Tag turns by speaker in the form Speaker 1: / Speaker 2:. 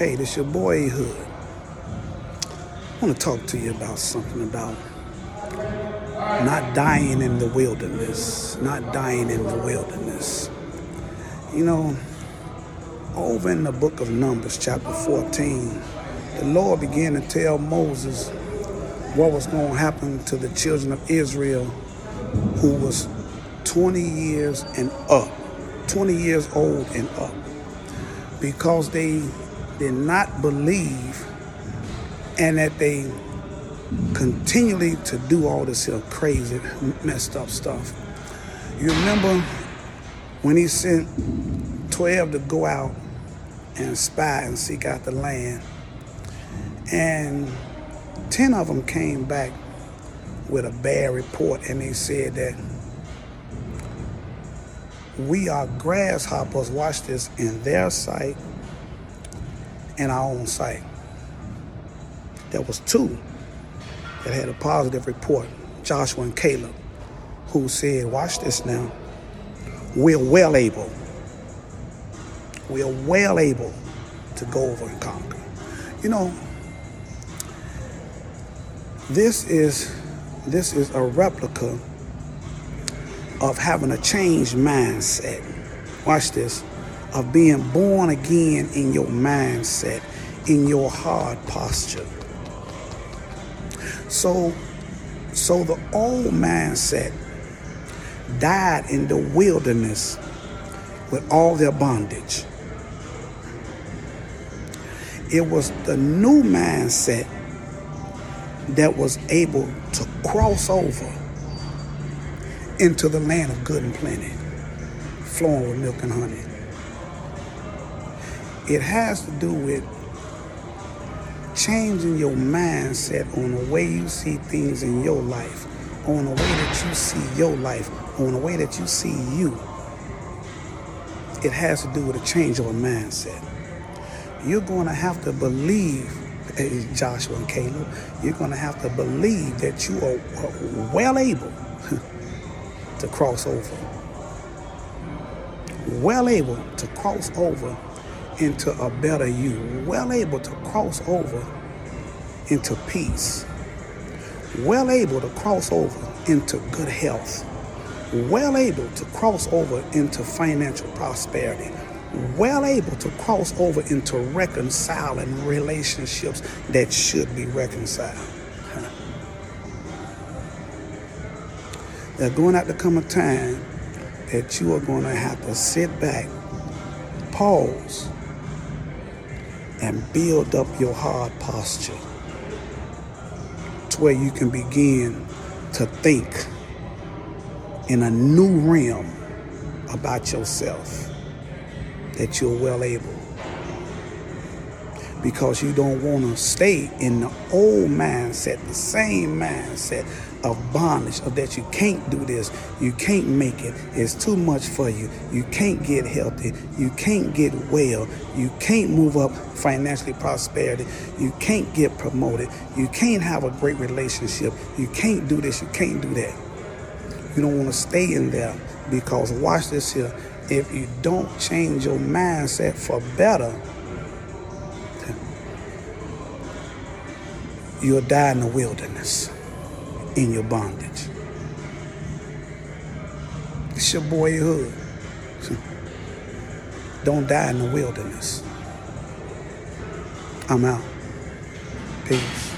Speaker 1: Hey, this your boy Hood. I want to talk to you about something about not dying in the wilderness. Not dying in the wilderness. You know, over in the book of Numbers, chapter 14, the Lord began to tell Moses what was going to happen to the children of Israel who was 20 years and up, 20 years old and up, because they did not believe and that they continually to do all this crazy, messed up stuff. You remember when he sent 12 to go out and spy and seek out the land, and 10 of them came back with a bad report, and they said that we are grasshoppers, watch this, in their sight and our own sight. There was two that had a positive report, Joshua and Caleb, who said, watch this now, we're well able, we are well able to go over and conquer. You know, this is this is a replica of having a changed mindset. Watch this. Of being born again in your mindset, in your hard posture. So, so the old mindset died in the wilderness with all their bondage. It was the new mindset that was able to cross over into the land of good and plenty, flowing with milk and honey. It has to do with changing your mindset on the way you see things in your life, on the way that you see your life, on the way that you see you. It has to do with a change of a mindset. You're going to have to believe, eh, Joshua and Caleb, you're going to have to believe that you are well able to cross over. Well able to cross over into a better you. Well able to cross over into peace. Well able to cross over into good health. Well able to cross over into financial prosperity. Well able to cross over into reconciling relationships that should be reconciled. There's going out to come a time that you are going to have to sit back, pause, and build up your hard posture to where you can begin to think in a new realm about yourself that you're well able because you don't want to stay in the old mindset, the same mindset of bondage, of that you can't do this, you can't make it, it's too much for you, you can't get healthy, you can't get well, you can't move up financially prosperity, you can't get promoted, you can't have a great relationship, you can't do this, you can't do that. You don't want to stay in there because watch this here. If you don't change your mindset for better, you'll die in the wilderness in your bondage. It's your boy Hood. Don't die in the wilderness. I'm out. Peace.